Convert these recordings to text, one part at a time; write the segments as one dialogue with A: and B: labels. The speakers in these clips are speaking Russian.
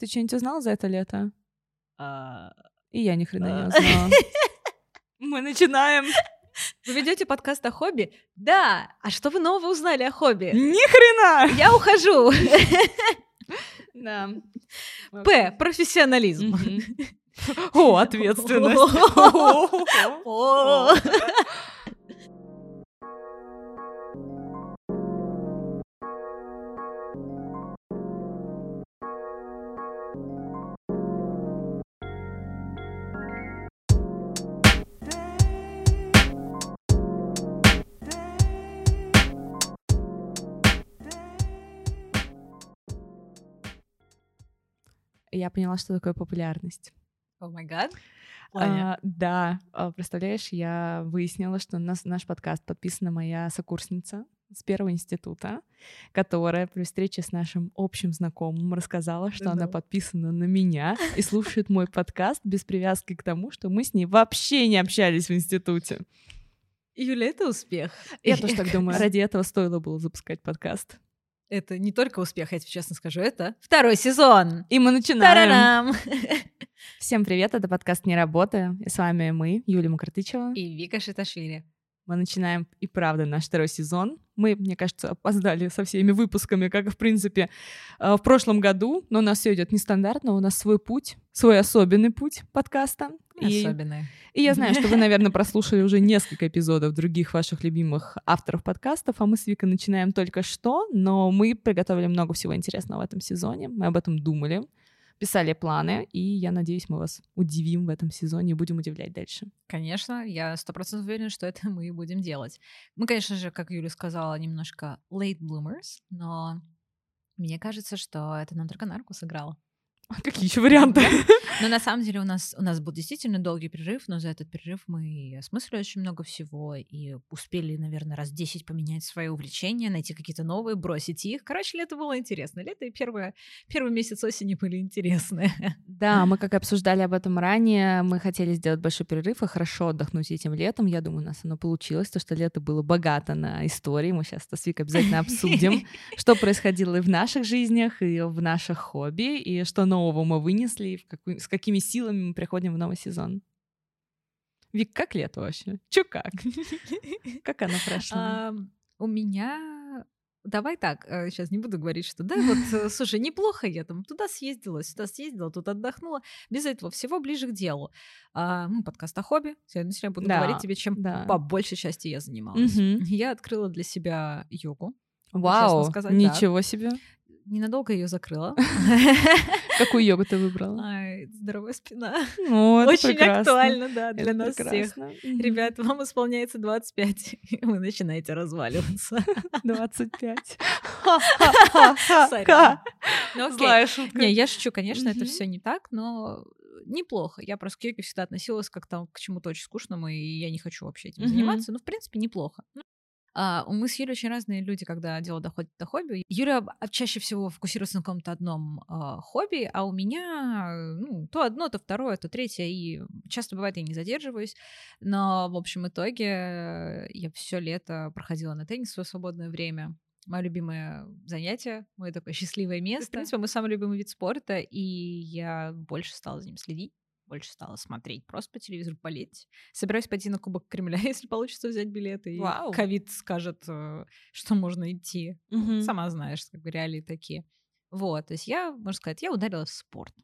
A: Ты что-нибудь узнал за это лето?
B: А,
A: И я ни хрена не
B: А.
A: узнала. Мы начинаем.
B: Вы ведете подкаст о хобби? Да. А что вы нового узнали о хобби?
A: Ни хрена!
B: Я ухожу.
A: Да.
B: П. Профессионализм.
A: О, ответственность. Я поняла, что такое популярность.
B: О май гад.
A: А, да, а, представляешь, я выяснила, что на наш подкаст подписана моя сокурсница с первого института, которая при встрече с нашим общим знакомым рассказала, что она
B: Да.
A: подписана на меня и слушает мой подкаст без привязки к тому, что мы с ней вообще не общались в институте.
B: Юля, это успех.
A: Я тоже так думаю. Ради этого стоило было запускать подкаст.
B: Это не только успех, я тебе честно скажу, это второй сезон.
A: И мы начинаем.
B: Тарарам!
A: Всем привет, это подкаст «Не работа». И с вами мы, Юлия Макартычева.
B: И Вика Шиташвили.
A: Мы начинаем и правда наш второй сезон. Мы, мне кажется, опоздали со всеми выпусками, как и, в принципе, э, в прошлом году. Но у нас все идет нестандартно, у нас свой путь, свой особенный путь подкаста. И,
B: Особенные.
A: и я знаю, что вы, наверное, прослушали уже несколько эпизодов других ваших любимых авторов подкастов, а мы с Викой начинаем только что, но мы приготовили много всего интересного в этом сезоне. Мы об этом думали, писали планы, и я надеюсь, мы вас удивим в этом сезоне и будем удивлять дальше.
B: Конечно, я сто процентов уверена, что это мы и будем делать. Мы, конечно же, как Юля сказала, немножко late bloomers, но мне кажется, что это нам только на руку сыграло.
A: А какие еще варианты?
B: Но на самом деле у нас, у нас был действительно долгий перерыв, но за этот перерыв мы осмыслили очень много всего и успели, наверное, раз 10 поменять свои увлечения, найти какие-то новые, бросить их. Короче, лето было интересно. Лето и первое, первый месяц осени были интересны.
A: Да, мы как и обсуждали об этом ранее, мы хотели сделать большой перерыв и хорошо отдохнуть этим летом. Я думаю, у нас оно получилось, то что лето было богато на истории. Мы сейчас с Викой обязательно обсудим, что происходило и в наших жизнях, и в наших хобби, и что нового мы вынесли, и в какую- с какими силами мы приходим в новый сезон. Вик, как лето вообще? Чё как? Как оно прошло?
B: У меня... Давай так, сейчас не буду говорить, что да, вот, э, слушай, неплохо я там туда съездила, сюда съездила, тут отдохнула. Без этого всего ближе к делу. А, ну, подкаст о хобби. Сегодня я буду
A: Да,
B: говорить тебе, чем
A: да.
B: по большей части я занималась.
A: Мгм.
B: Я открыла для себя йогу.
A: Вау,
B: сказать, да.
A: ничего себе.
B: Ненадолго ее закрыла.
A: Какую йогу ты выбрала?
B: Ай, здоровая спина.
A: Ну,
B: Очень
A: прекрасно.
B: актуально, да, для
A: Это
B: нас всех.
A: прекрасно.
B: Ребят, вам исполняется 25, и вы начинаете разваливаться.
A: 25.
B: Сорян. Ну.
A: Злая шутка.
B: Не, я шучу, конечно, это все не так, но неплохо. Я просто к йоге всегда относилась как там к чему-то очень скучному, и я не хочу вообще этим заниматься. Ну, в принципе, неплохо. А, мы с Юлей очень разные люди, когда дело доходит до хобби. Юля об- чаще всего фокусируется на каком-то одном а, хобби, а у меня э, ну, то одно, то второе, то третье. И часто бывает, я не задерживаюсь. Но в общем итоге я все лето проходила на теннис в свое свободное время. Мое любимое занятие, мое такое счастливое место. В принципе, мой самый любимый вид спорта, и я больше стала за ним следить, больше стала смотреть, просто по телевизору болеть. Собираюсь пойти на Кубок Кремля, если получится взять билеты. и
A: Вау.
B: ковид скажет, э, что можно идти.
A: Мгм.
B: Сама знаешь, как бы реалии такие. Вот, то есть я, можно сказать, я ударилась в спорт.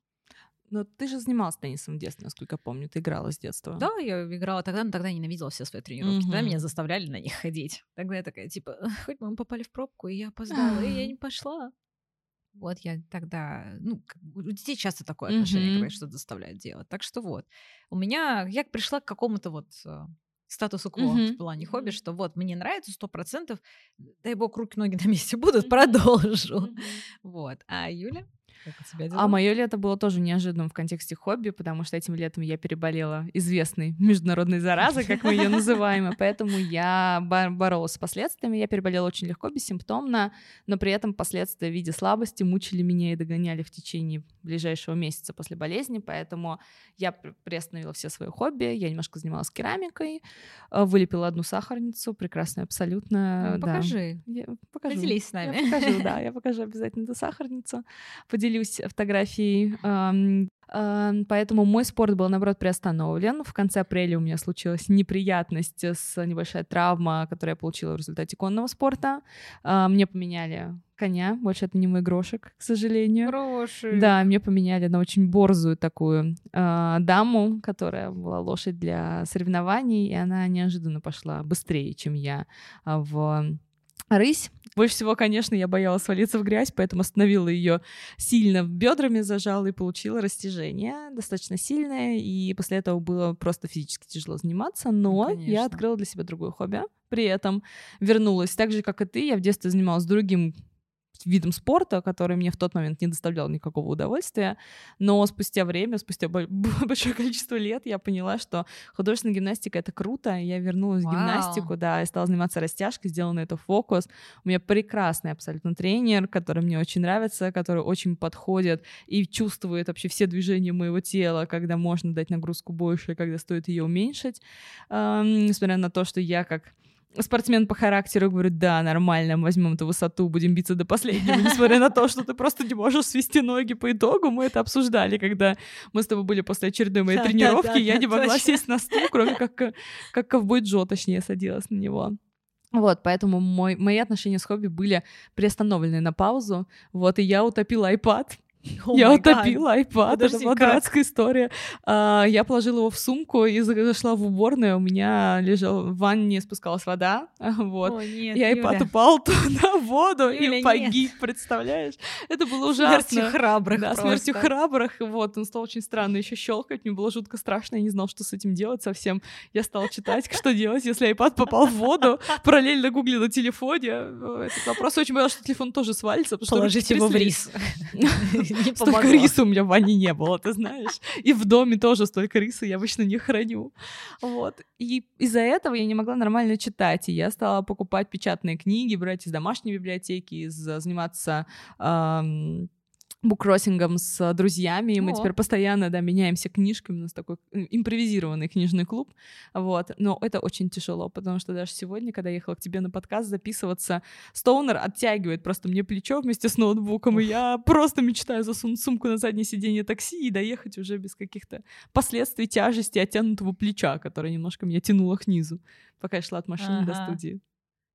A: Но ты же занималась теннисом в детстве, насколько я помню. Ты играла с детства.
B: Да, я играла тогда, но тогда ненавидела все свои тренировки. Тогда
A: Мгм.
B: меня заставляли на них ходить. Тогда я такая, типа, хоть мы попали в пробку, и я опоздала, и я не пошла. Вот я тогда, ну, у детей часто такое отношение,
A: Мгм.
B: когда что-то заставляют делать. Так что вот, у меня, я пришла к какому-то вот э, статусу кво
A: Мгм.
B: в плане хобби, что вот мне нравится сто процентов, дай бог руки ноги на месте будут, продолжу.
A: Мгм.
B: Вот. А Юля?
A: А мое лето было тоже неожиданным в контексте хобби, потому что этим летом я переболела известной международной заразой, как мы ее называем, и поэтому я бо- боролась с последствиями. Я переболела очень легко, бессимптомно, но при этом последствия в виде слабости мучили меня и догоняли в течение ближайшего месяца после болезни, поэтому я пр- приостановила все свои хобби, я немножко занималась керамикой, э, вылепила одну сахарницу, прекрасную абсолютно.
B: Ну,
A: да.
B: Покажи.
A: Я покажу.
B: Поделись с
A: Я
B: нами.
A: покажу, да, я покажу обязательно эту сахарницу. Поделюсь поделюсь фотографией. Поэтому мой спорт был, наоборот, приостановлен. В конце апреля у меня случилась неприятность с небольшая травма, которую я получила в результате конного спорта. Мне поменяли коня, больше это не мой грошек, к сожалению.
B: Грошек.
A: Да, мне поменяли на очень борзую такую э, даму, которая была лошадь для соревнований, и она неожиданно пошла быстрее, чем я в рысь. Больше всего, конечно, я боялась свалиться в грязь, поэтому остановила ее сильно бедрами, зажала и получила растяжение достаточно сильное. И после этого было просто физически тяжело заниматься. Но ну, я открыла для себя другое хобби. При этом вернулась так же, как и ты. Я в детстве занималась другим видом спорта, который мне в тот момент не доставлял никакого удовольствия. Но спустя время, спустя большое количество лет, я поняла, что художественная гимнастика — это круто. Я вернулась Вау. в гимнастику, да, и стала заниматься растяжкой, сделала на это фокус. У меня прекрасный абсолютно тренер, который мне очень нравится, который очень подходит и чувствует вообще все движения моего тела, когда можно дать нагрузку больше, когда стоит ее уменьшить. Эм, несмотря на то, что я как спортсмен по характеру говорит, да, нормально, возьмем эту высоту, будем биться до последнего, несмотря на то, что ты просто не можешь свести ноги по итогу. Мы это обсуждали, когда мы с тобой были после очередной моей тренировки, я не могла сесть на стул, кроме как, как ковбой Джо, точнее, садилась на него. Вот, поэтому мой, мои отношения с хобби были приостановлены на паузу. Вот, и я утопила iPad, Oh я утопила iPad, Подожди, это была как? дурацкая история. А, я положила его в сумку и зашла в уборную, у меня лежал в ванне, спускалась вода, вот. О, нет, и iPad Юля. упал туда в воду Юля, и погиб, нет. представляешь? Это было ужасно.
B: Смертью храбрых
A: Да, просто. смертью храбрых, вот. Он стал очень странно еще щелкать, мне было жутко страшно, я не знала, что с этим делать совсем. Я стала читать, что делать, если iPad попал в воду, параллельно гуглила на телефоне. Этот вопрос очень боялась, что телефон тоже свалится.
B: Положить его в рис.
A: Не Столько риса у меня в ванне не было, ты знаешь. И в доме тоже столько риса я обычно не храню. Вот. И из-за этого я не могла нормально читать. И я стала покупать печатные книги, брать из домашней библиотеки, из, заниматься эм, буккроссингом с друзьями, и мы О. теперь постоянно, да, меняемся книжками, у нас такой э, импровизированный книжный клуб, вот, но это очень тяжело, потому что даже сегодня, когда я ехала к тебе на подкаст записываться, Стоунер оттягивает просто мне плечо вместе с ноутбуком, Уф. и я просто мечтаю засунуть сумку на заднее сиденье такси и доехать уже без каких-то последствий тяжести оттянутого плеча, которое немножко меня тянуло к низу, пока я шла от машины ага. до студии.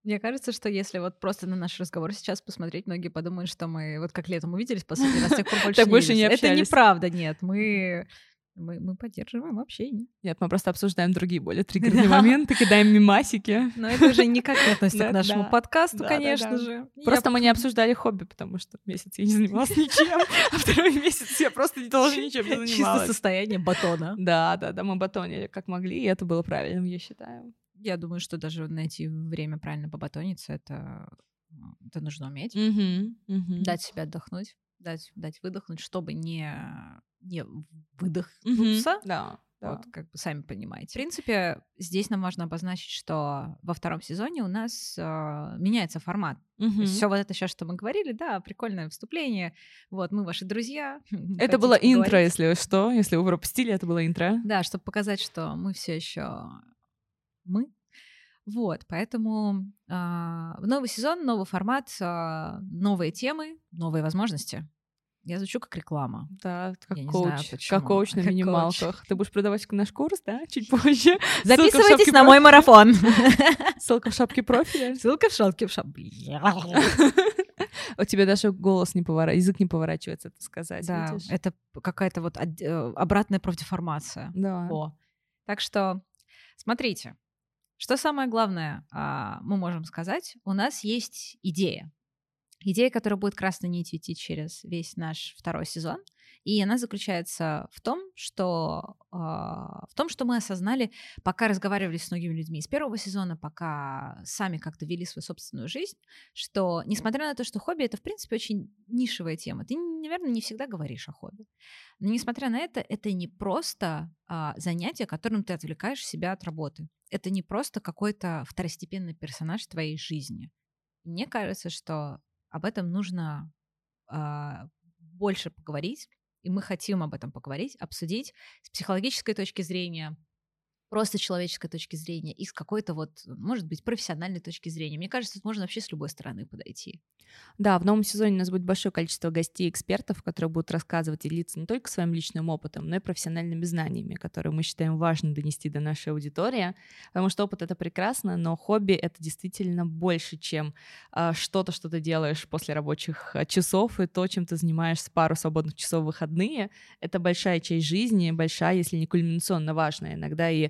B: Мне кажется, что если вот просто на наш разговор сейчас посмотреть, многие подумают, что мы вот как летом увиделись последний раз, тех пор больше, не, больше не общались. Это неправда, нет. Мы мы, мы поддерживаем общение.
A: Нет, мы просто обсуждаем другие более триггерные моменты, кидаем мимасики.
B: Но это уже никак не относится к нашему подкасту, конечно же.
A: Просто мы не обсуждали хобби, потому что месяц я не занималась ничем, а второй месяц я просто тоже ничем не занималась.
B: Чисто состояние батона.
A: Да, да, да, мы батонили как могли, и это было правильным, я считаю.
B: Я думаю, что даже найти время правильно побатониться, это, это нужно уметь.
A: Mm-hmm, mm-hmm.
B: Дать себе отдохнуть, дать, дать выдохнуть, чтобы не, не выдохнуться.
A: Mm-hmm, да.
B: Вот, как бы сами понимаете. В принципе, здесь нам важно обозначить, что во втором сезоне у нас э, меняется формат. Угу. Все вот это сейчас, что мы говорили, да, прикольное вступление. Вот, мы ваши друзья.
A: Это было интро, если что, если вы пропустили, это было интро.
B: Да, чтобы показать, что мы все еще мы. Вот, поэтому э, новый сезон, новый формат, э, новые темы, новые возможности. Я звучу как реклама.
A: Да, как Я коуч. Знаю, как коуч на как минималках. Коуч. Ты будешь продавать наш курс, да, чуть позже.
B: Записывайтесь на мой марафон.
A: Ссылка в шапке профиля.
B: Ссылка в шапке в шапке.
A: У тебя даже голос не поворачивается, язык не поворачивается это сказать.
B: Да, это какая-то вот э, обратная профдеформация.
A: Да.
B: О. Так что смотрите, что самое главное, а, мы можем сказать, у нас есть идея. Идея, которая будет красной нитью идти через весь наш второй сезон. И она заключается в том, что, э, в том, что мы осознали, пока разговаривали с многими людьми из первого сезона, пока сами как-то вели свою собственную жизнь, что, несмотря на то, что хобби — это, в принципе, очень нишевая тема, ты, наверное, не всегда говоришь о хобби. Но, несмотря на это, это не просто э, занятие, которым ты отвлекаешь себя от работы. Это не просто какой-то второстепенный персонаж твоей жизни. Мне кажется, что об этом нужно э, больше поговорить, и мы хотим об этом поговорить, обсудить с психологической точки зрения, просто человеческой точки зрения и с какой-то вот, может быть, профессиональной точки зрения. Мне кажется, тут можно вообще с любой стороны подойти.
A: Да, в новом сезоне у нас будет большое количество гостей экспертов, которые будут рассказывать и делиться не только своим личным опытом, но и профессиональными знаниями, которые мы считаем важно донести до нашей аудитории, потому что опыт — это прекрасно, но хобби — это действительно больше, чем а, что-то, что ты делаешь после рабочих а, часов, и то, чем ты занимаешься пару свободных часов в выходные. Это большая часть жизни, большая, если не кульминационно важная. Иногда и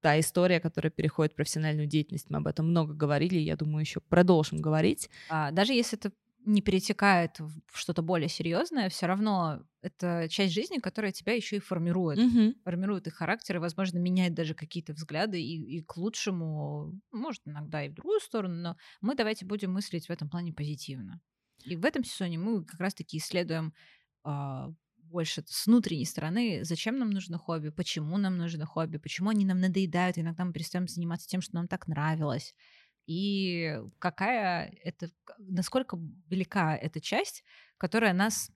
A: та история, которая переходит в профессиональную деятельность. Мы об этом много говорили, я думаю, еще продолжим говорить.
B: А, даже если это не перетекает в что-то более серьезное, все равно это часть жизни, которая тебя еще и формирует,
A: Мгм.
B: формирует и характер, и, возможно, меняет даже какие-то взгляды и, и к лучшему, может, иногда и в другую сторону, но мы давайте будем мыслить в этом плане позитивно. И в этом сезоне мы как раз-таки исследуем а, больше с внутренней стороны, зачем нам нужно хобби, почему нам нужно хобби, почему они нам надоедают, иногда мы перестаем заниматься тем, что нам так нравилось. И какая это, насколько велика эта часть, которая нас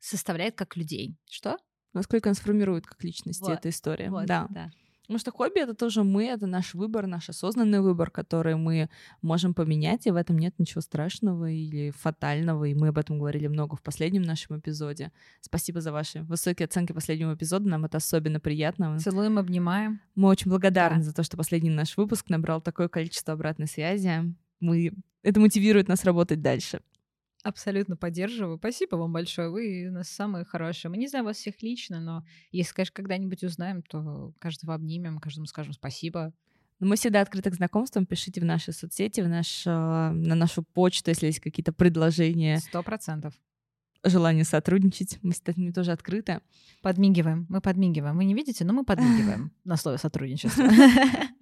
B: составляет как людей. Что?
A: Насколько нас формирует как личности
B: Вот,
A: эта история.
B: Вот,
A: да.
B: да.
A: Потому что хобби — это тоже мы, это наш выбор, наш осознанный выбор, который мы можем поменять, и в этом нет ничего страшного или фатального, и мы об этом говорили много в последнем нашем эпизоде. Спасибо за ваши высокие оценки последнего эпизода, нам это особенно приятно.
B: Целуем, обнимаем.
A: Мы очень благодарны
B: Да.
A: за то, что последний наш выпуск набрал такое количество обратной связи. Мы... Это мотивирует нас работать дальше.
B: Абсолютно поддерживаю. Спасибо вам большое. Вы у нас самые хорошие. Мы не знаем вас всех лично, но если, конечно, когда-нибудь узнаем, то каждого обнимем, каждому скажем спасибо.
A: Но мы всегда открыты к знакомствам. Пишите в наши соцсети, в наш, э, на нашу почту, если есть какие-то предложения,
B: Сто процентов.
A: желание сотрудничать. Мы с ними тоже открыты.
B: Подмигиваем. Мы подмигиваем. Вы не видите, но мы подмигиваем на слове сотрудничество.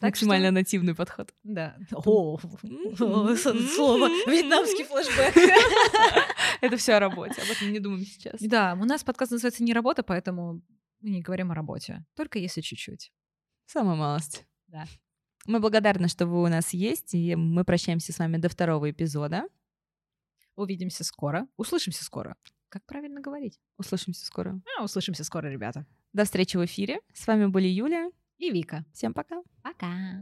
B: Так что-
A: Максимально нативный подход.
B: Да. О, слово. Вьетнамский флешбэк.
A: Это все о работе. Об этом не думаем сейчас.
B: Да, у нас подкаст называется «Не работа», поэтому мы не говорим о работе. Только если чуть-чуть.
A: Самая малость.
B: Да.
A: Мы благодарны, что вы у нас есть, и мы прощаемся с вами до второго эпизода.
B: Увидимся скоро. Услышимся скоро. Как правильно говорить?
A: Услышимся скоро.
B: А, услышимся скоро, ребята.
A: До встречи в эфире. С вами были Юля.
B: И Вика.
A: Всем пока.
B: Пока.